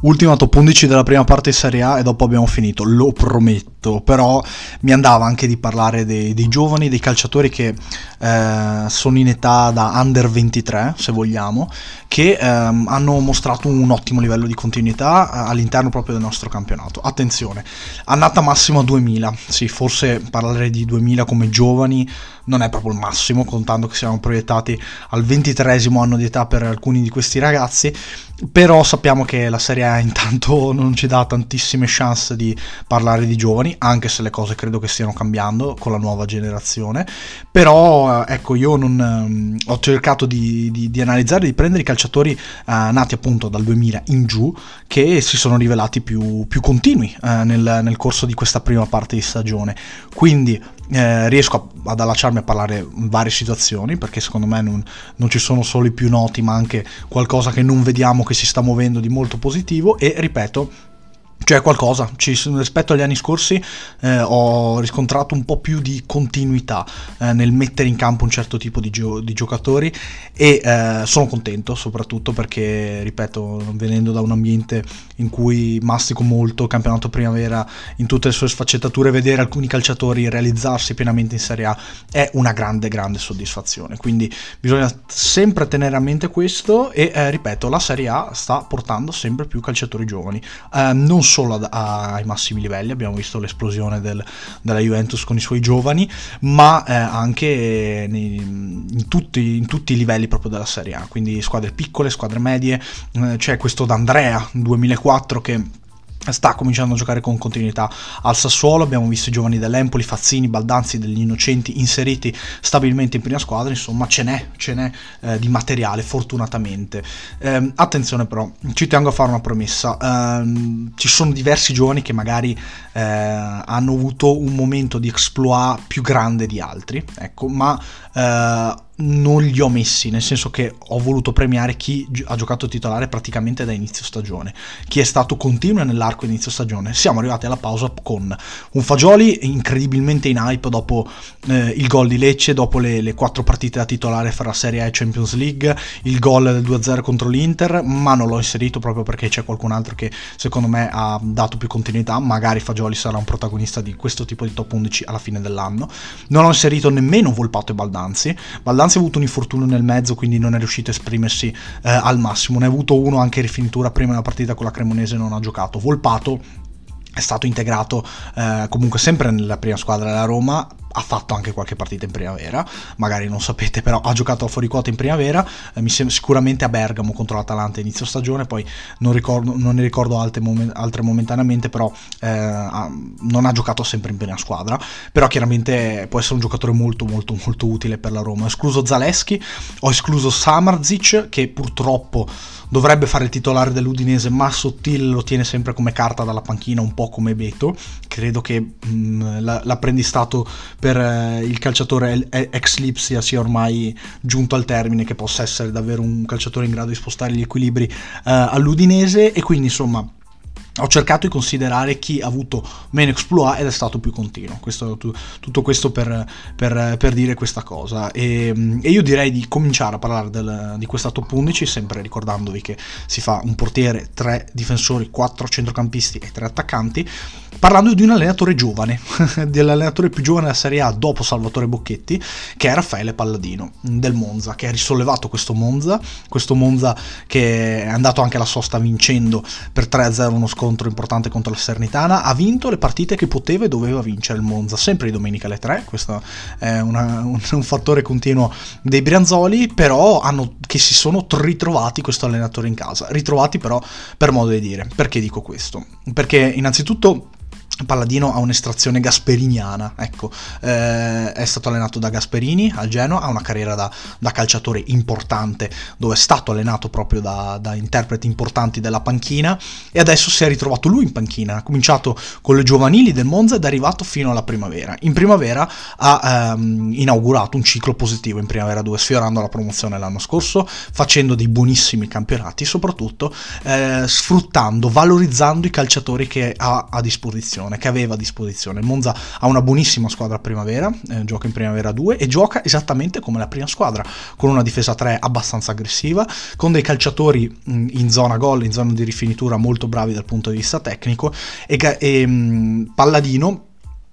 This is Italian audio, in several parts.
Ultima top 11 della prima parte di Serie A e dopo abbiamo finito, lo prometto, però mi andava anche di parlare dei, dei giovani, dei calciatori che eh, sono in età da under 23, se vogliamo, che ehm, hanno mostrato un ottimo livello di continuità eh, all'interno proprio del nostro campionato. Attenzione, annata massimo a 2000, sì, forse parlare di 2000 come giovani non è proprio il massimo, contando che siamo proiettati al 23 anno di età per alcuni di questi ragazzi, però sappiamo che la Serie A intanto non ci dà tantissime chance di parlare di giovani, anche se le cose credo che stiano cambiando con la nuova generazione. Però eh, ecco, io non, um, ho cercato di, di, di, analizzare, di prendere i calciatori uh, nati appunto dal 2000 in giù, che si sono rivelati più, più continui uh, nel, nel corso di questa prima parte di stagione. Quindi eh, riesco a, ad allacciarmi a parlare in varie situazioni perché secondo me non, non, ci sono solo i più noti ma anche qualcosa che non vediamo che si sta muovendo di molto positivo. E ripeto cioè qualcosa, ci, rispetto agli anni scorsi eh, ho riscontrato un po' più di continuità eh, nel mettere in campo un certo tipo di, gio- di giocatori e eh, sono contento soprattutto perché, ripeto, venendo da un ambiente in cui mastico molto campionato primavera in tutte le sue sfaccettature, vedere alcuni calciatori realizzarsi pienamente in Serie A è una grande, grande soddisfazione. Quindi bisogna sempre tenere a mente questo e, eh, ripeto, la Serie A sta portando sempre più calciatori giovani. Eh, non solo ad, a, ai massimi livelli, abbiamo visto l'esplosione del, della Juventus con i suoi giovani, ma eh, anche nei, in, tutti, in, tutti, i livelli proprio della Serie A, quindi squadre piccole, squadre medie, eh, c'è questo D'Andrea 2004 che sta cominciando a giocare con continuità al Sassuolo, abbiamo visto i giovani dell'Empoli, Fazzini, Baldanzi, degli Innocenti inseriti stabilmente in prima squadra, insomma ce n'è, ce n'è eh, di materiale fortunatamente. Eh, attenzione però, ci tengo a fare una promessa, eh, ci sono diversi giovani che magari eh, hanno avuto un momento di exploit più grande di altri, ecco, ma eh, non li ho messi, nel senso che ho voluto premiare chi ha giocato titolare praticamente da inizio stagione, chi è stato continuo nell'arco inizio stagione. Siamo arrivati alla pausa con un Fagioli incredibilmente in hype dopo eh, il gol di Lecce, dopo le, le, quattro partite da titolare fra Serie A e Champions League, il gol del 2-0 contro l'Inter, ma non l'ho inserito proprio perché c'è qualcun altro che secondo me ha dato più continuità, magari Fagioli sarà un protagonista di questo tipo di top 11 alla fine dell'anno. Non ho inserito nemmeno Volpato e Baldanzi. Baldanzi Danzi ha avuto un infortunio nel mezzo, quindi non è riuscito a esprimersi eh, al massimo. Ne ha avuto uno anche in rifinitura prima della partita con la Cremonese, non ha giocato. Volpato è stato integrato eh, comunque sempre nella prima squadra della Roma, ha fatto anche qualche partita in primavera, magari non sapete, però ha giocato a fuori quota in primavera, eh, sembra sicuramente a Bergamo contro l'Atalanta inizio stagione, poi non, ricordo, non ne ricordo altre, moment- altre momentaneamente, però eh, ha, non ha giocato sempre in prima squadra, però chiaramente può essere un giocatore molto molto molto utile per la Roma. Ho escluso Zaleschi, ho escluso Samarzic che purtroppo dovrebbe fare il titolare dell'Udinese, ma Sottile lo tiene sempre come carta dalla panchina, un po' come Beto. Credo che mh, mm, l'apprendistato per eh, il calciatore ex Lipsia sia ormai giunto al termine, che possa essere davvero un calciatore in grado di spostare gli equilibri eh, all'Udinese e quindi insomma ho cercato di considerare chi ha avuto meno exploit ed è stato più continuo. Questo, tutto questo per, per, per, dire questa cosa. E, e, io direi di cominciare a parlare del, di questa top 11, sempre ricordandovi che si fa un portiere, tre difensori, quattro centrocampisti e tre attaccanti parlando di un allenatore giovane, dell'allenatore più giovane della Serie A dopo Salvatore Bocchetti, che è Raffaele Palladino del Monza, che ha risollevato questo Monza, questo Monza che è andato anche alla sosta vincendo per 3-0 uno scontro importante contro la Sernitana, ha vinto le partite che poteva e doveva vincere il Monza, sempre di domenica alle 3, questo è una, un, un, fattore continuo dei Brianzoli, però hanno, che si sono ritrovati questo allenatore in casa, ritrovati però per modo di dire, perché dico questo? Perché innanzitutto Palladino ha un'estrazione gasperiniana, ecco, eh, è stato allenato da Gasperini al Genoa, ha una carriera da, da calciatore importante, dove è stato allenato proprio da, da, interpreti importanti della panchina e adesso si è ritrovato lui in panchina, ha cominciato con le giovanili del Monza ed è arrivato fino alla primavera. In primavera ha ehm, inaugurato un ciclo positivo in primavera 2, sfiorando la promozione l'anno scorso, facendo dei buonissimi campionati, soprattutto eh, sfruttando, valorizzando i calciatori che ha a disposizione situazione che aveva a disposizione. Il Monza ha una buonissima squadra primavera, eh, gioca in primavera 2 e gioca esattamente come la prima squadra, con una difesa 3 abbastanza aggressiva, con dei calciatori mh, in zona gol, in zona di rifinitura molto bravi dal punto di vista tecnico e, e mh, Palladino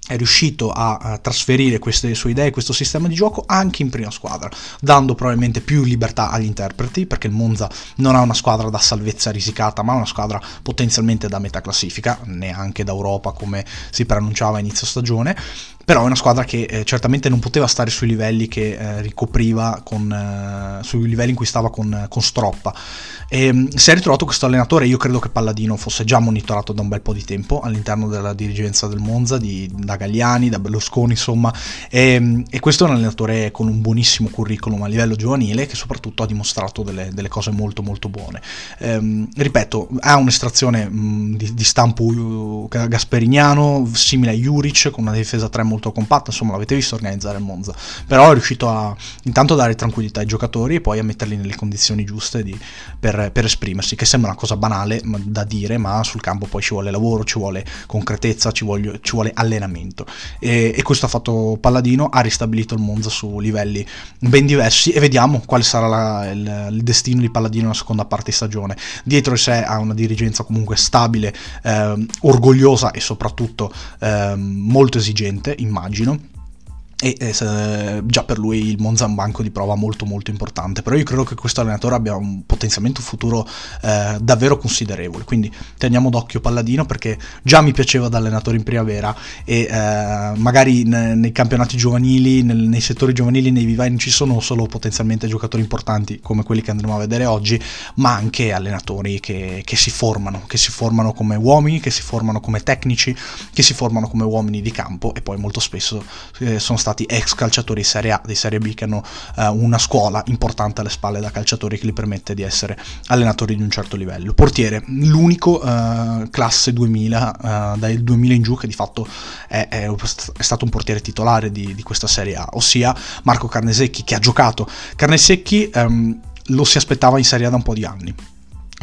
è riuscito a, a, trasferire queste sue idee, questo sistema di gioco anche in prima squadra, dando probabilmente più libertà agli interpreti, perché il Monza non ha una squadra da salvezza risicata, ma una squadra potenzialmente da metà classifica, neanche da Europa come si preannunciava a inizio stagione, però è una squadra che eh, certamente non poteva stare sui livelli che eh, ricopriva, con, eh, sui livelli in cui stava con, con Stroppa. E, ehm, si è ritrovato questo allenatore, io credo che Palladino fosse già monitorato da un bel po' di tempo all'interno della dirigenza del Monza, di, da Gagliani, da Berlusconi, insomma, e, ehm, e, questo è un allenatore con un buonissimo curriculum a livello giovanile che soprattutto ha dimostrato delle, delle cose molto molto buone. Ehm, ripeto, ha un'estrazione mh, di, di, stampo uh, gasperiniano, simile a Juric, con una difesa 3 molto compatta, insomma l'avete visto organizzare il Monza, però è riuscito a intanto dare tranquillità ai giocatori e poi a metterli nelle condizioni giuste di, per, per, esprimersi, che sembra una cosa banale da dire, ma sul campo poi ci vuole lavoro, ci vuole concretezza, ci, voglio, ci vuole allenamento. E, e, questo ha fatto Palladino, ha ristabilito il Monza su livelli ben diversi e vediamo quale sarà la, il, il, destino di Palladino nella seconda parte di stagione. Dietro di sé ha una dirigenza comunque stabile, eh, orgogliosa e soprattutto eh, molto esigente, immagino e eh, già per lui il Monza è un banco di prova molto molto importante però io credo che questo allenatore abbia un potenziamento futuro eh, davvero considerevole. Quindi teniamo d'occhio Palladino perché già mi piaceva da allenatore in primavera e eh, magari ne, nei campionati giovanili nel, nei settori giovanili nei vivai ci sono solo potenzialmente giocatori importanti come quelli che andremo a vedere oggi ma anche allenatori che, che si formano che si formano come uomini che si formano come tecnici che si formano come uomini di campo e poi molto spesso eh, sono stati ex calciatori di Serie A, di Serie B che hanno eh, una scuola importante alle spalle da calciatori che gli permette di essere allenatori di un certo livello. Portiere, l'unico eh, classe 2000, eh, dal 2000 in giù che di fatto è, è, è stato un portiere titolare di, di, questa Serie A, ossia Marco Carnesecchi che ha giocato. Carnesecchi ehm, lo si aspettava in Serie A da un po' di anni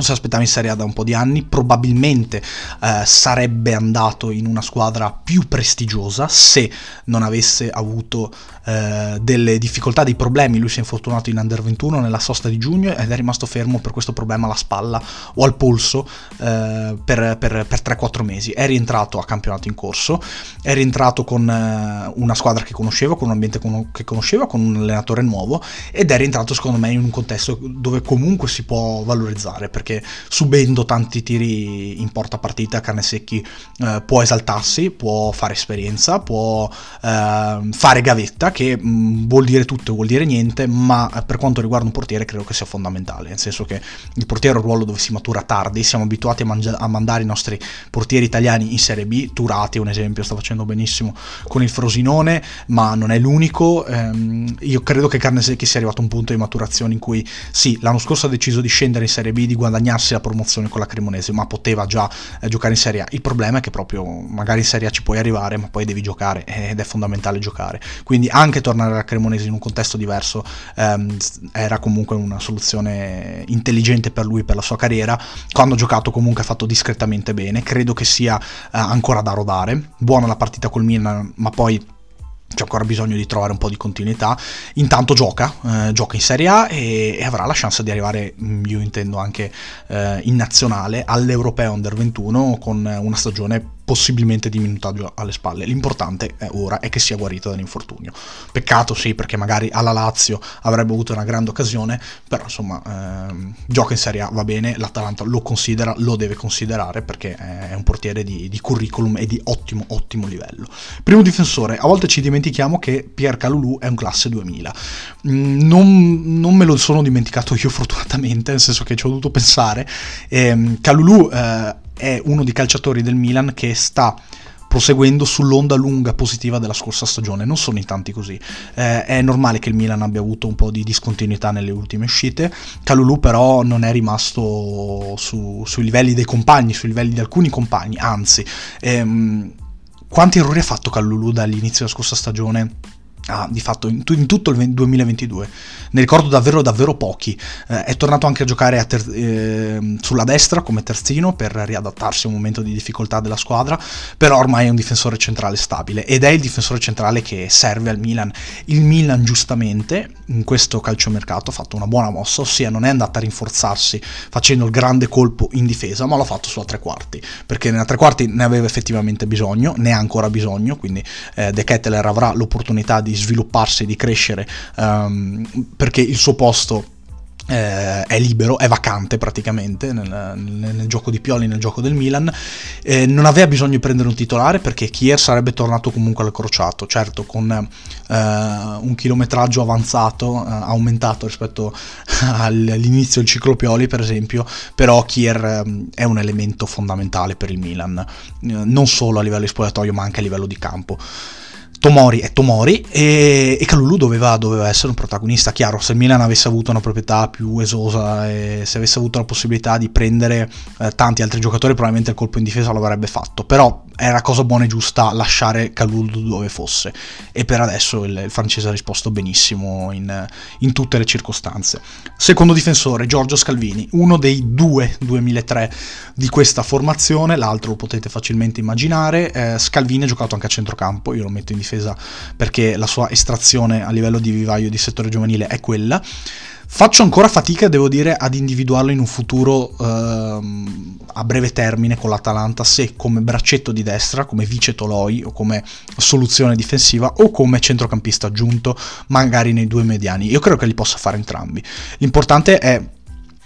lo si aspettava in Serie A da un po' di anni, probabilmente eh, sarebbe andato in una squadra più prestigiosa se non avesse avuto eh, delle difficoltà, dei problemi, lui si è infortunato in Under 21 nella sosta di giugno ed è rimasto fermo per questo problema alla spalla o al polso eh, per, per, per 3-4 mesi, è rientrato a campionato in corso, è rientrato con eh, una squadra che conosceva, con un ambiente che conosceva, con un allenatore nuovo ed è rientrato secondo me in un contesto dove comunque si può valorizzare perché subendo tanti tiri in porta partita Carnesecchi eh, può esaltarsi, può fare esperienza, può eh, fare gavetta che mh, mm, vuol dire tutto, vuol dire niente, ma eh, per quanto riguarda un portiere credo che sia fondamentale, nel senso che il portiere è un ruolo dove si matura tardi, siamo abituati a, mangia- a mandare i nostri portieri italiani in Serie B, Turati un esempio, sta facendo benissimo con il Frosinone, ma non è l'unico, ehm, io credo che Carnesecchi sia arrivato a un punto di maturazione in cui sì, l'anno scorso ha deciso di scendere in Serie B, di guadagnarsi la promozione con la Cremonese, ma poteva già eh, giocare in Serie A. Il problema è che proprio magari in Serie A ci puoi arrivare, ma poi devi giocare ed è fondamentale giocare. Quindi anche tornare alla Cremonese in un contesto diverso ehm, era comunque una soluzione intelligente per lui, per la sua carriera. Quando ha giocato comunque ha fatto discretamente bene, credo che sia eh, ancora da rodare. Buona la partita col Milan, ma poi c'è ancora bisogno di trovare un po' di continuità. Intanto gioca, eh, gioca in Serie A e, e, avrà la chance di arrivare, mm, io intendo anche eh, in nazionale, all'Europeo Under 21 con una stagione possibilmente di minutaggio alle spalle. L'importante è ora è che sia guarito dall'infortunio. Peccato sì, perché magari alla Lazio avrebbe avuto una grande occasione, però insomma ehm, gioca in Serie A, va bene, l'Atalanta lo considera, lo deve considerare perché è un portiere di, di curriculum e di ottimo, ottimo livello. Primo difensore, a volte ci dimentichiamo che Pierre Calulu è un classe 2000. Mm, non, non, me lo sono dimenticato io fortunatamente, nel senso che ci ho dovuto pensare. Eh, Calulu eh, è uno dei calciatori del Milan che sta proseguendo sull'onda lunga positiva della scorsa stagione. Non sono in tanti così. Eh, è normale che il Milan abbia avuto un po' di discontinuità nelle ultime uscite. Calulu però non è rimasto su, sui livelli dei compagni, sui livelli di alcuni compagni, anzi, ehm, quanti errori ha fatto Calulu dall'inizio della scorsa stagione? Ah, di fatto in, in, tutto il 2022. Ne ricordo davvero davvero pochi. Eh, è tornato anche a giocare a ter- eh, sulla destra come terzino per riadattarsi a un momento di difficoltà della squadra, però ormai è un difensore centrale stabile ed è il difensore centrale che serve al Milan. Il Milan giustamente in questo calciomercato ha fatto una buona mossa, ossia non è andata a rinforzarsi facendo il grande colpo in difesa, ma l'ha fatto sulla tre quarti, perché nella tre quarti ne aveva effettivamente bisogno, ne ha ancora bisogno, quindi eh, De Ketteler avrà l'opportunità di di svilupparsi, di crescere, um, perché il suo posto eh, è libero, è vacante praticamente nel, nel, nel, gioco di Pioli, nel gioco del Milan. Eh, non aveva bisogno di prendere un titolare perché Kier sarebbe tornato comunque al crociato, certo con eh, un chilometraggio avanzato, eh, aumentato rispetto all'inizio del ciclo Pioli per esempio, però Kier ehm, è un elemento fondamentale per il Milan, eh, non solo a livello di spogliatoio ma anche a livello di campo. Tomori è Tomori e, e Calulu doveva, doveva, essere un protagonista. Chiaro, se il Milan avesse avuto una proprietà più esosa e se avesse avuto la possibilità di prendere eh, tanti altri giocatori, probabilmente il colpo in difesa lo avrebbe fatto. Però era cosa buona e giusta lasciare Calulu dove fosse. E per adesso il, il francese ha risposto benissimo in, in, tutte le circostanze. Secondo difensore, Giorgio Scalvini, uno dei due 2003 di questa formazione, l'altro lo potete facilmente immaginare. Eh, Scalvini ha giocato anche a centrocampo, io lo metto in difesa difesa perché la sua estrazione a livello di vivaio di settore giovanile è quella. Faccio ancora fatica, devo dire, ad individuarlo in un futuro ehm, a breve termine con l'Atalanta, se come braccetto di destra, come vice Toloi o come soluzione difensiva o come centrocampista aggiunto, magari nei due mediani. Io credo che li possa fare entrambi. L'importante è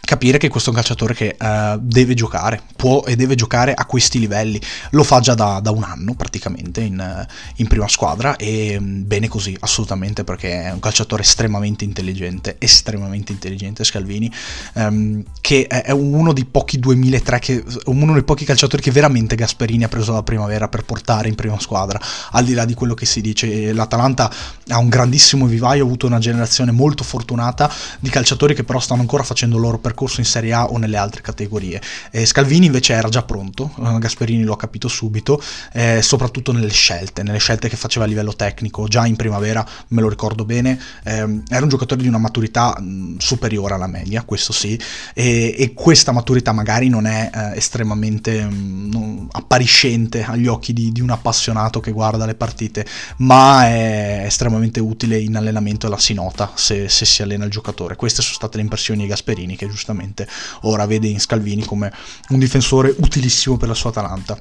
capire che questo è un calciatore che uh, deve giocare, può e deve giocare a questi livelli. Lo fa già da, da un anno praticamente in, uh, in prima squadra e um, bene così, assolutamente, perché è un calciatore estremamente intelligente, estremamente intelligente Scalvini, um, che è, uno dei pochi 2003, che, uno dei pochi calciatori che veramente Gasperini ha preso la primavera per portare in prima squadra, al di là di quello che si dice. L'Atalanta ha un grandissimo vivaio, ha avuto una generazione molto fortunata di calciatori che però stanno ancora facendo loro per percorso in Serie A o nelle altre categorie. Eh, Scalvini invece era già pronto, eh, Gasperini lo ha capito subito, eh, soprattutto nelle scelte, nelle scelte che faceva a livello tecnico, già in primavera, me lo ricordo bene, ehm, era un giocatore di una maturità mh, superiore alla media, questo sì, e, e questa maturità magari non è eh, estremamente mh, non, appariscente agli occhi di, di un appassionato che guarda le partite, ma è estremamente utile in allenamento e la si nota se, se si allena il giocatore. Queste sono state le impressioni di Gasperini che giustamente giustamente ora vede in Scalvini come un difensore utilissimo per la sua Atalanta.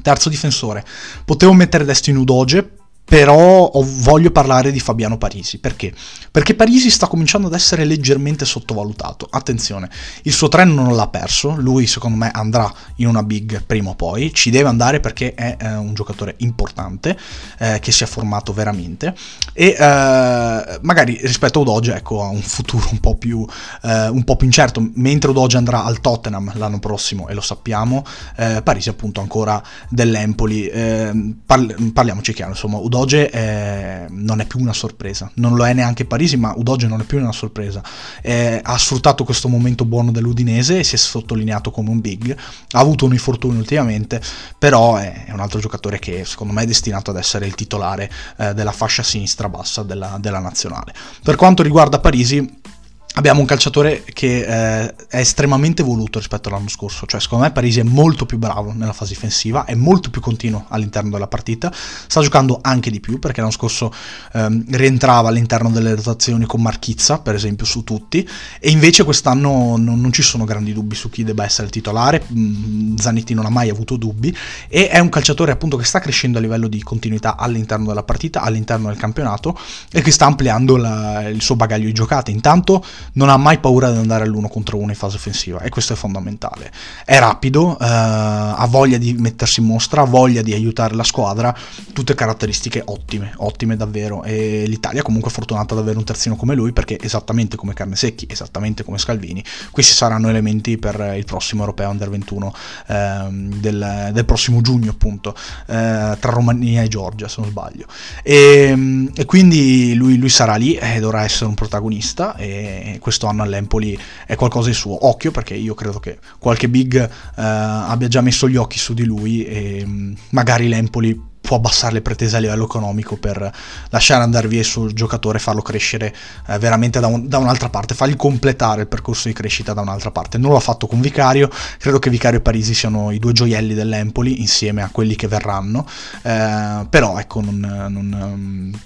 Terzo difensore, potevo mettere Destino Udoge però voglio parlare di Fabiano Parisi. Perché? Perché Parisi sta cominciando ad essere leggermente sottovalutato. Attenzione, il suo treno non l'ha perso, lui secondo me andrà in una big prima o poi, ci deve andare perché è eh, un giocatore importante, eh, che si è formato veramente e eh, magari rispetto a Udoge ecco, ha un futuro un po, più, eh, un po' più incerto, mentre Udoge andrà al Tottenham l'anno prossimo e lo sappiamo, eh, Parisi appunto ancora dell'Empoli, eh, parli- parliamoci chiaro, insomma Udoge Udoge è, non è più una sorpresa, non lo è neanche Parisi, ma Udoge non è più una sorpresa. È, ha sfruttato questo momento buono dell'Udinese e si è sottolineato come un big. Ha avuto un infortunio ultimamente, però è, è un altro giocatore che secondo me è destinato ad essere il titolare eh, della fascia sinistra bassa della, della nazionale. Per quanto riguarda Parisi, abbiamo un calciatore che eh, è estremamente voluto rispetto all'anno scorso, cioè secondo me Parisi è molto più bravo nella fase difensiva, è molto più continuo all'interno della partita, sta giocando anche di più perché l'anno scorso ehm, rientrava all'interno delle rotazioni con Marchizza, per esempio, su tutti, e invece quest'anno non, non ci sono grandi dubbi su chi debba essere il titolare, mm, Zanetti non ha mai avuto dubbi, e è un calciatore appunto che sta crescendo a livello di continuità all'interno della partita, all'interno del campionato, e che sta ampliando la, il suo bagaglio di giocate. Intanto non ha mai paura di andare all'uno contro uno in fase offensiva e questo è fondamentale. È rapido, eh, ha voglia di mettersi in mostra, ha voglia di aiutare la squadra, tutte caratteristiche ottime, ottime davvero e l'Italia comunque è fortunata ad avere un terzino come lui perché esattamente come Carnesecchi, esattamente come Scalvini, questi saranno elementi per il prossimo europeo under 21 eh, del, del, prossimo giugno appunto, eh, tra Romania e Georgia se non sbaglio. E, e quindi lui, lui, sarà lì e dovrà essere un protagonista e questo anno all'Empoli è qualcosa di suo. Occhio perché io credo che qualche big eh, abbia già messo gli occhi su di lui e mm, magari l'Empoli può abbassare le pretese a livello economico per lasciare andare via il suo giocatore e farlo crescere eh, veramente da, un, da, un'altra parte, fargli completare il percorso di crescita da un'altra parte. Non l'ha fatto con Vicario, credo che Vicario e Parisi siano i due gioielli dell'Empoli insieme a quelli che verranno, eh, però ecco non, non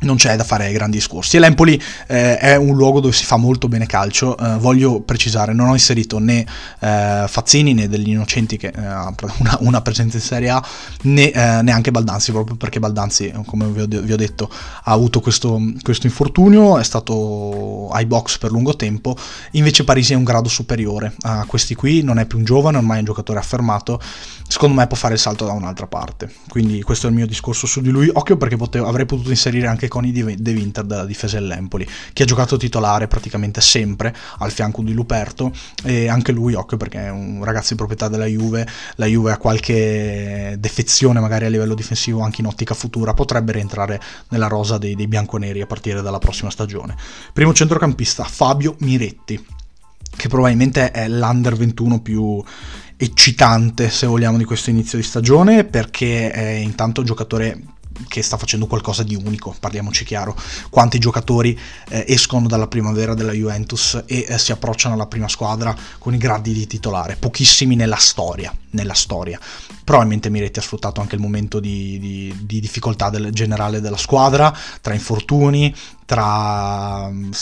non c'è da fare grandi discorsi. E l'Empoli eh, è un luogo dove si fa molto bene calcio. Eh, voglio precisare, non ho inserito né eh, Fazzini né degli Innocenti che eh, ha una, una, presenza in Serie A, né eh, neanche Baldanzi, proprio perché Baldanzi, come vi ho, vi ho detto, ha avuto questo, questo, infortunio, è stato ai box per lungo tempo. Invece Parisi è un grado superiore a questi qui, non è più un giovane, ormai è un giocatore affermato. Secondo me può fare il salto da un'altra parte. Quindi questo è il mio discorso su di lui. Occhio perché potevo, avrei potuto inserire anche con i De Winter della difesa dell'Empoli, che ha giocato titolare praticamente sempre al fianco di Luperto e anche lui, occhio perché è un ragazzo di proprietà della Juve, la Juve ha qualche defezione magari a livello difensivo anche in ottica futura, potrebbe rientrare nella rosa dei, dei bianconeri a partire dalla prossima stagione. Primo centrocampista Fabio Miretti, che probabilmente è l'under 21 più eccitante, se vogliamo, di questo inizio di stagione, perché è intanto un giocatore che sta facendo qualcosa di unico, parliamoci chiaro. Quanti giocatori eh, escono dalla primavera della Juventus e eh, si approcciano alla prima squadra con i gradi di titolare? Pochissimi nella storia, nella storia. Probabilmente Miretti ha sfruttato anche il momento di, di, di difficoltà del, generale della squadra, tra infortuni, tra mm,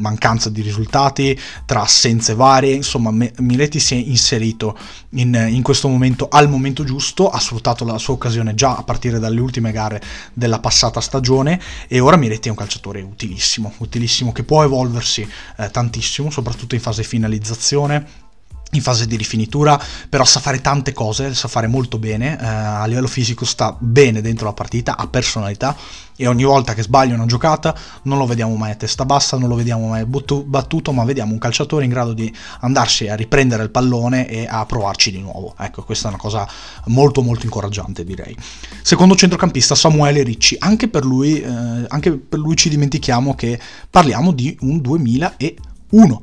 mancanza di risultati, tra assenze varie, insomma Miretti si è inserito in, in, questo momento al momento giusto, ha sfruttato la sua occasione già a partire dalle ultime gare della passata stagione e ora Miretti è un calciatore utilissimo, utilissimo che può evolversi eh, tantissimo, soprattutto in fase finalizzazione in fase di rifinitura, però sa fare tante cose, sa fare molto bene, eh, a livello fisico sta bene dentro la partita, ha personalità e ogni volta che sbaglia una giocata non lo vediamo mai a testa bassa, non lo vediamo mai battuto, ma vediamo un calciatore in grado di andarsi a riprendere il pallone e a provarci di nuovo. Ecco, questa è una cosa molto molto incoraggiante direi. Secondo centrocampista Samuele Ricci, anche per lui, eh, anche per lui ci dimentichiamo che parliamo di un 2001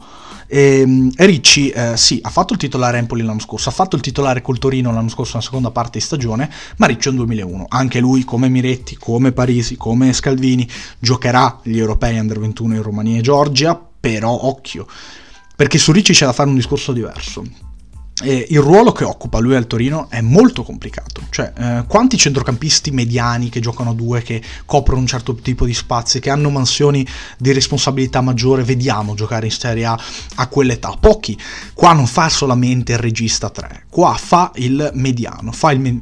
e, ehm, Ricci, eh, sì, ha fatto il titolare Empoli l'anno scorso, ha fatto il titolare col Torino l'anno scorso nella seconda parte di stagione, ma Ricci è un 2001. Anche lui, come Miretti, come Parisi, come Scalvini, giocherà gli europei under 21 in Romania e Georgia, però occhio, perché su Ricci c'è da fare un discorso diverso eh, il ruolo che occupa lui al Torino è molto complicato. Cioè, eh, quanti centrocampisti mediani che giocano a due, che coprono un certo tipo di spazi, che hanno mansioni di responsabilità maggiore, vediamo giocare in Serie A a quell'età? Pochi. Qua non fa solamente il regista 3, qua fa il mediano, fa il,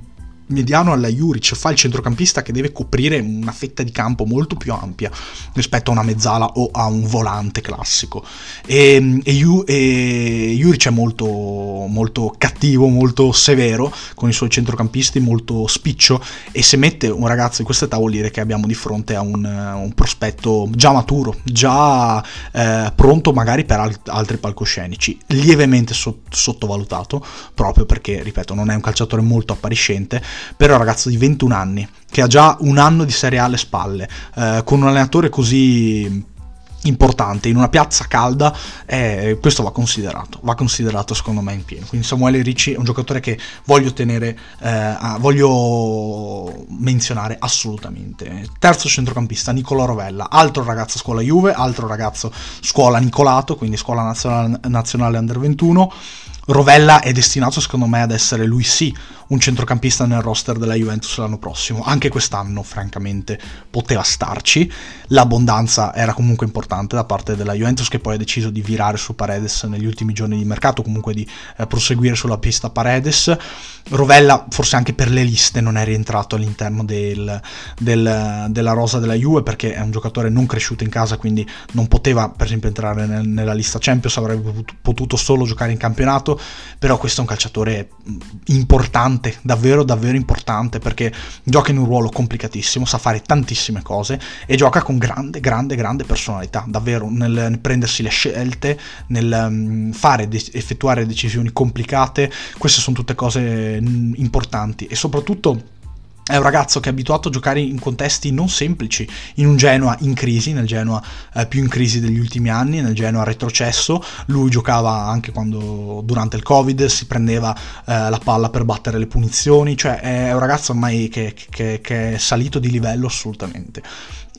mediano alla Juric, fa il centrocampista che deve coprire una fetta di campo molto più ampia rispetto a una mezzala o a un volante classico. E, e, e Juric è molto, molto cattivo, molto severo con i suoi centrocampisti, molto spiccio e se mette un ragazzo di questa età vuol dire che abbiamo di fronte a un, un prospetto già maturo, già eh, pronto magari per alt- altri palcoscenici, lievemente so- sottovalutato proprio perché, ripeto, non è un calciatore molto appariscente però ragazzo di 21 anni, che ha già un anno di Serie A alle spalle, eh, con un allenatore così importante in una piazza calda eh, questo va considerato va considerato secondo me in pieno. Quindi Samuele Ricci è un giocatore che voglio tenere eh, voglio menzionare assolutamente. Terzo centrocampista Nicola Rovella altro ragazzo scuola Juve altro ragazzo scuola Nicolato quindi scuola nazionale, nazionale under 21 Rovella è destinato secondo me ad essere lui sì un centrocampista nel roster della Juventus l'anno prossimo. Anche quest'anno, francamente, poteva starci. L'abbondanza era comunque importante da parte della Juventus, che poi ha deciso di virare su Paredes negli ultimi giorni di mercato, comunque di eh, proseguire sulla pista Paredes. Rovella, forse anche per le liste, non è rientrato all'interno del, del, della rosa della Juve perché è un giocatore non cresciuto in casa, quindi non poteva, per esempio, entrare nel, nella lista Champions, avrebbe potuto solo giocare in campionato. Però questo è un calciatore importante importante, davvero davvero importante perché gioca in un ruolo complicatissimo, sa fare tantissime cose e gioca con grande grande grande personalità, davvero nel, nel prendersi le scelte, nel um, fare, de- effettuare decisioni complicate, queste sono tutte cose mm, importanti e soprattutto è un ragazzo che è abituato a giocare in contesti non semplici, in un Genoa in crisi, nel Genoa eh, più in crisi degli ultimi anni, nel Genoa retrocesso. Lui giocava anche quando durante il Covid si prendeva eh, la palla per battere le punizioni, cioè è un ragazzo ormai che, che, che è salito di livello assolutamente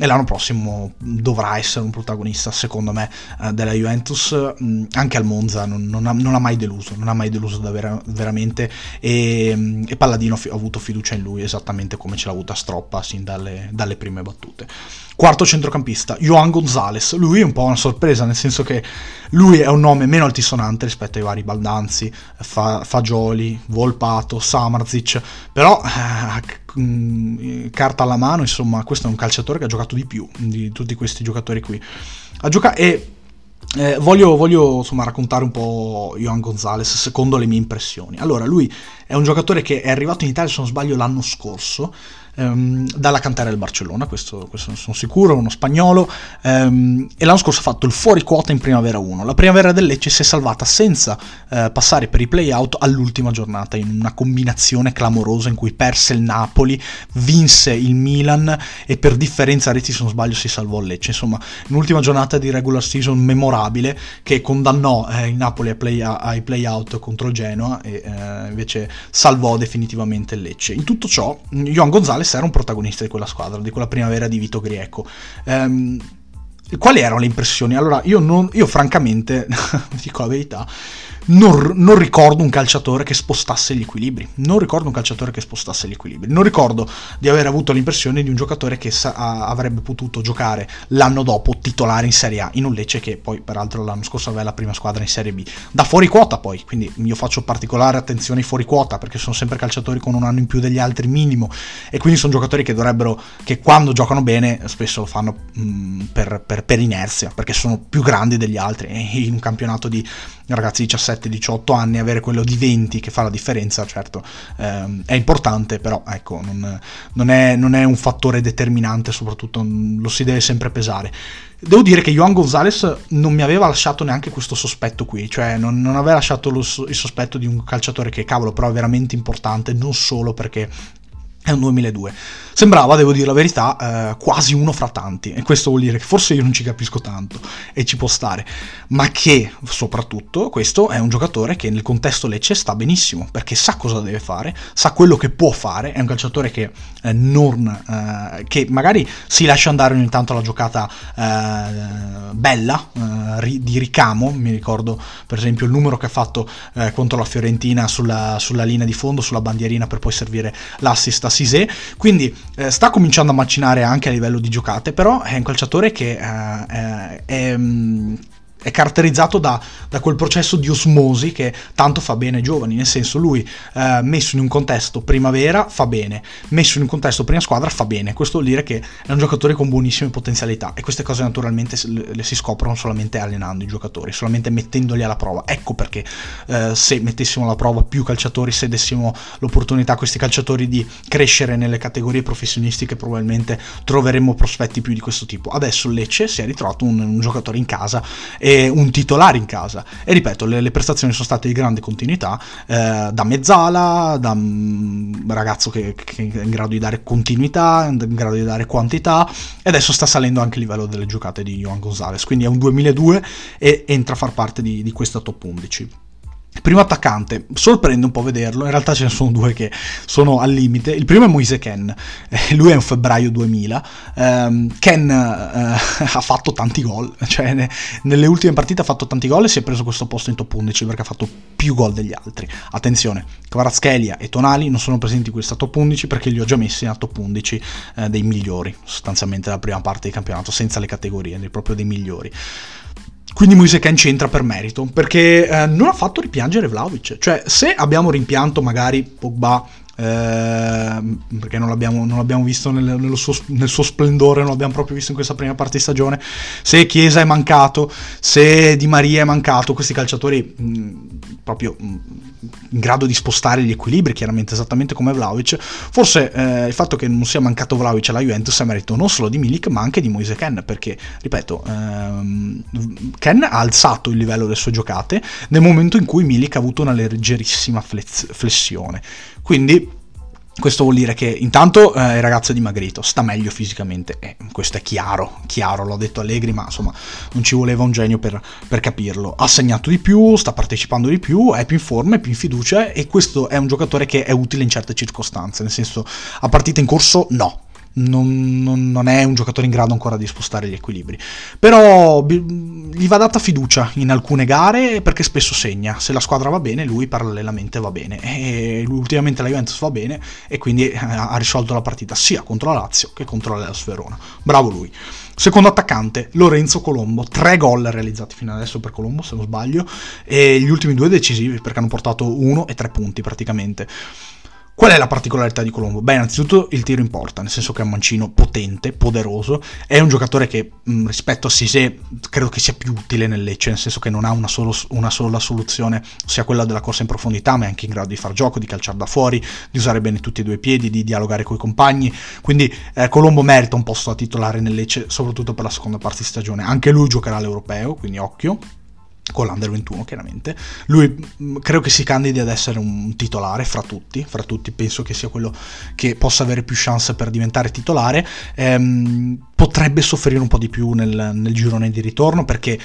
e l'anno prossimo dovrà essere un protagonista, secondo me, eh, della Juventus. Mm, anche al Monza non, non, ha, non, ha, mai deluso, non ha mai deluso davvero, veramente e, mm, e Palladino ha avuto fiducia in lui esattamente come ce l'ha avuta Stroppa sin dalle, dalle prime battute. Quarto centrocampista, Johan Gonzalez. Lui è un po' una sorpresa, nel senso che lui è un nome meno altisonante rispetto ai vari Baldanzi, Fa- Fagioli, Volpato, Samarzic, però eh, carta alla mano, insomma, questo è un calciatore che ha giocato di più di tutti questi giocatori qui. Ha giocato e eh, voglio, voglio insomma, raccontare un po' Johan Gonzalez secondo le mie impressioni. Allora, lui è un giocatore che è arrivato in Italia, se non sbaglio, l'anno scorso ehm, dalla cantera del Barcellona, questo, questo sono sicuro, uno spagnolo, ehm, e l'anno scorso ha fatto il fuori quota in Primavera 1. La Primavera del Lecce si è salvata senza eh, passare per i play-out all'ultima giornata, in una combinazione clamorosa in cui perse il Napoli, vinse il Milan e per differenza reti, se non sbaglio, si salvò il Lecce. Insomma, un'ultima giornata di regular season memorabile che condannò eh, il Napoli ai, play, ai play-out contro Genoa e eh, invece salvò definitivamente il Lecce. In tutto ciò, Johan Gonzalez Gonzalez era un protagonista di quella squadra, di quella primavera di Vito Grieco. Um, quali erano le impressioni? Allora, io, non, io francamente, dico la verità, non, non, ricordo un calciatore che spostasse gli equilibri. Non ricordo un calciatore che spostasse gli equilibri. Non ricordo di aver avuto l'impressione di un giocatore che sa- avrebbe potuto giocare l'anno dopo titolare in Serie A, in un Lecce che poi peraltro l'anno scorso aveva la prima squadra in Serie B. Da fuori quota poi, quindi io faccio particolare attenzione ai fuori quota perché sono sempre calciatori con un anno in più degli altri minimo e quindi sono giocatori che dovrebbero, che quando giocano bene spesso lo fanno mh, per, per, per inerzia, perché sono più grandi degli altri e in un campionato di ragazzi di 17-18 anni, avere quello di 20 che fa la differenza, certo, ehm, è importante, però ecco, non, non, è, non, è, un fattore determinante, soprattutto lo si deve sempre pesare. Devo dire che Johan Gonzalez non mi aveva lasciato neanche questo sospetto qui, cioè non, non aveva lasciato lo, il sospetto di un calciatore che, cavolo, però è veramente importante, non solo perché è un 2002. Sembrava, devo dire la verità, eh, quasi uno fra tanti, e questo vuol dire che forse io non ci capisco tanto e ci può stare, ma che soprattutto questo è un giocatore che nel contesto Lecce sta benissimo, perché sa cosa deve fare, sa quello che può fare, è un calciatore che, eh, non, eh, che magari si lascia andare ogni tanto alla giocata eh, bella, eh, ri- di ricamo, mi ricordo per esempio il numero che ha fatto eh, contro la Fiorentina sulla, sulla linea di fondo, sulla bandierina per poi servire l'assist a Sisé, quindi eh, sta cominciando a macinare anche a livello di giocate, però è un calciatore che eh, è, è, caratterizzato da, da, quel processo di osmosi che tanto fa bene ai giovani, nel senso lui eh, messo in un contesto primavera fa bene, messo in un contesto prima squadra fa bene, questo vuol dire che è un giocatore con buonissime potenzialità e queste cose naturalmente le si scoprono solamente allenando i giocatori, solamente mettendoli alla prova, ecco perché eh, se mettessimo alla prova più calciatori, se dessimo l'opportunità a questi calciatori di crescere nelle categorie professionistiche probabilmente troveremmo prospetti più di questo tipo, adesso Lecce si è ritrovato un, un giocatore in casa e e un titolare in casa. E ripeto, le, le prestazioni sono state di grande continuità, eh, da mezzala, da un ragazzo che, che, è in grado di dare continuità, in grado di dare quantità, e adesso sta salendo anche il livello delle giocate di Johan Gonzalez, quindi è un 2002 e entra a far parte di, di questa top 11. Primo attaccante, sorprende un po' vederlo, in realtà ce ne sono due che sono al limite. Il primo è Moise Ken, eh, lui è un febbraio 2000. Um, Ken uh, ha fatto tanti gol, cioè ne, nelle ultime partite ha fatto tanti gol e si è preso questo posto in top 11 perché ha fatto più gol degli altri. Attenzione, Kvaratskhelia e Tonali non sono presenti in questa top 11 perché li ho già messi nella top 11 uh, dei migliori, sostanzialmente la prima parte del campionato, senza le categorie, proprio dei migliori. Quindi Moise Ken c'entra per merito, perché eh, non ha fatto ripiangere Vlaovic. Cioè, se abbiamo rimpianto magari Pogba, eh, perché non l'abbiamo, non l'abbiamo visto nel, suo, nel, suo, splendore, non l'abbiamo proprio visto in questa prima parte di stagione, se Chiesa è mancato, se Di Maria è mancato, questi calciatori mh, proprio... Mh, in grado di spostare gli equilibri, chiaramente esattamente come Vlaovic. Forse eh, il fatto che non sia mancato Vlaovic alla Juventus è merito non solo di Milik ma anche di Moise Ken, perché, ripeto, ehm, Ken ha alzato il livello delle sue giocate nel momento in cui Milik ha avuto una leggerissima flessione. Quindi questo vuol dire che intanto eh, il ragazzo è dimagrito, sta meglio fisicamente, eh, questo è chiaro, chiaro, l'ho detto Allegri, ma insomma non ci voleva un genio per, per, capirlo. Ha segnato di più, sta partecipando di più, è più in forma, è più in fiducia e questo è un giocatore che è utile in certe circostanze, nel senso a partita in corso no, non, non, non, è un giocatore in grado ancora di spostare gli equilibri. Però gli va data fiducia in alcune gare perché spesso segna. Se la squadra va bene, lui parallelamente va bene. E ultimamente la Juventus va bene e quindi eh, ha risolto la partita sia contro la Lazio che contro la Verona. Bravo lui. Secondo attaccante, Lorenzo Colombo, tre gol realizzati fino adesso per Colombo, se non sbaglio, e gli ultimi due decisivi perché hanno portato uno e tre punti praticamente. Qual è la particolarità di Colombo? Beh, innanzitutto il tiro importa, nel senso che è un mancino potente, poderoso, è un giocatore che mh, rispetto a Sise credo che sia più utile nel Lecce, nel senso che non ha una, solo, una, sola soluzione, sia quella della corsa in profondità, ma è anche in grado di far gioco, di calciare da fuori, di usare bene tutti e due i piedi, di dialogare con i compagni, quindi eh, Colombo merita un posto da titolare nel Lecce, soprattutto per la seconda parte di stagione. Anche lui giocherà all'Europeo, quindi occhio con l'Under 21 chiaramente. Lui mm, credo che si candidi ad essere un titolare fra tutti, fra tutti penso che sia quello che possa avere più chance per diventare titolare. Ehm, potrebbe soffrire un po' di più nel, nel girone di ritorno perché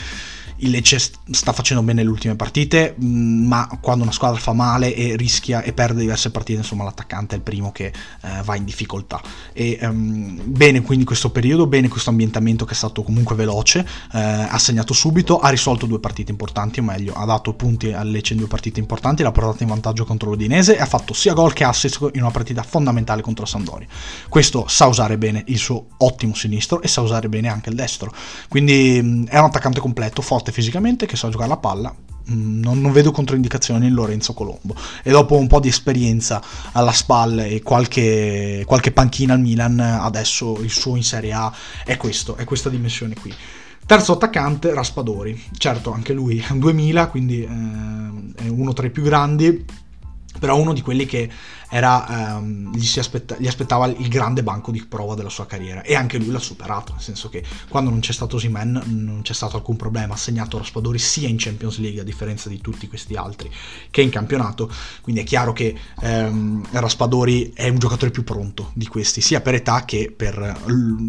il Lecce sta facendo bene le ultime partite, mm, ma quando una squadra fa male e rischia e perde diverse partite, insomma l'attaccante è il primo che eh, va in difficoltà. E um, bene quindi questo periodo, bene questo ambientamento che è stato comunque veloce, eh, ha segnato subito, ha risolto due partite importanti, o meglio, ha dato punti al Lecce in due partite importanti, l'ha portato in vantaggio contro l'Udinese e ha fatto sia gol che assist in una partita fondamentale contro Sandoria. Questo sa usare bene il suo ottimo sinistro e sa usare bene anche il destro. Quindi um, è un attaccante completo, forte forte fisicamente, che sa giocare la palla, mm, non, non, vedo controindicazioni in Lorenzo Colombo. E dopo un po' di esperienza alla spalla e qualche, qualche panchina al Milan, adesso il suo in Serie A è questo, è questa dimensione qui. Terzo attaccante, Raspadori. Certo, anche lui è un 2000, quindi eh, è uno tra i più grandi, però uno di quelli che era, ehm, gli, aspetta- gli, aspettava il grande banco di prova della sua carriera. E anche lui l'ha superato, nel senso che quando non c'è stato Simen non c'è stato alcun problema, ha segnato Raspadori sia in Champions League a differenza di tutti questi altri che in campionato, quindi è chiaro che ehm, Raspadori è un giocatore più pronto di questi, sia per età che per,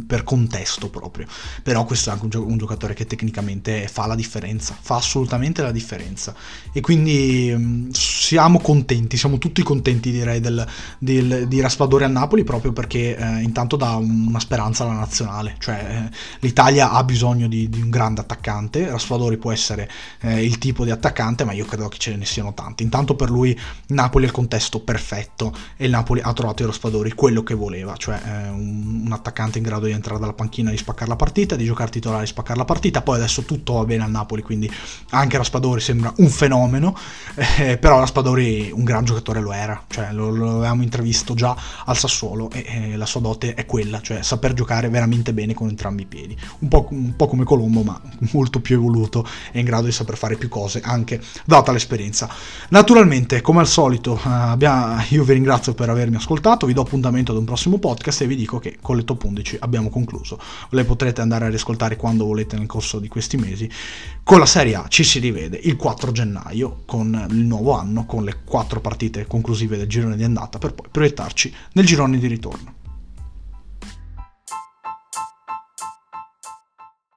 per contesto proprio, però questo è anche un, gio- un, giocatore che tecnicamente fa la differenza, fa assolutamente la differenza. E quindi ehm, siamo contenti, siamo tutti contenti direi del, del, di Raspadori al Napoli proprio perché eh, intanto dà una speranza alla nazionale, cioè eh, l'Italia ha bisogno di, di, un grande attaccante, Raspadori può essere eh, il tipo di attaccante ma io credo che ce ne siano tanti, intanto per lui Napoli è il contesto perfetto e il Napoli ha trovato in Raspadori quello che voleva, cioè eh, un, un, attaccante in grado di entrare dalla panchina, di spaccare la partita, di giocare titolare, di spaccare la partita, poi adesso tutto va bene al Napoli, quindi anche Raspadori sembra un fenomeno, eh, però Raspadori un gran giocatore lo era, cioè lo, lo avevamo intravisto già al Sassuolo e, e, la sua dote è quella, cioè saper giocare veramente bene con entrambi i piedi. Un po', un po', come Colombo, ma molto più evoluto e in grado di saper fare più cose, anche data l'esperienza. Naturalmente, come al solito, eh, abbiamo, io vi ringrazio per avermi ascoltato, vi do appuntamento ad un prossimo podcast e vi dico che con le top 11 abbiamo concluso. Le potrete andare a riascoltare quando volete nel corso di questi mesi. Con la Serie A ci si rivede il 4 gennaio con il nuovo anno, con le quattro partite conclusive del girone di andata per poi proiettarci nel girone di ritorno.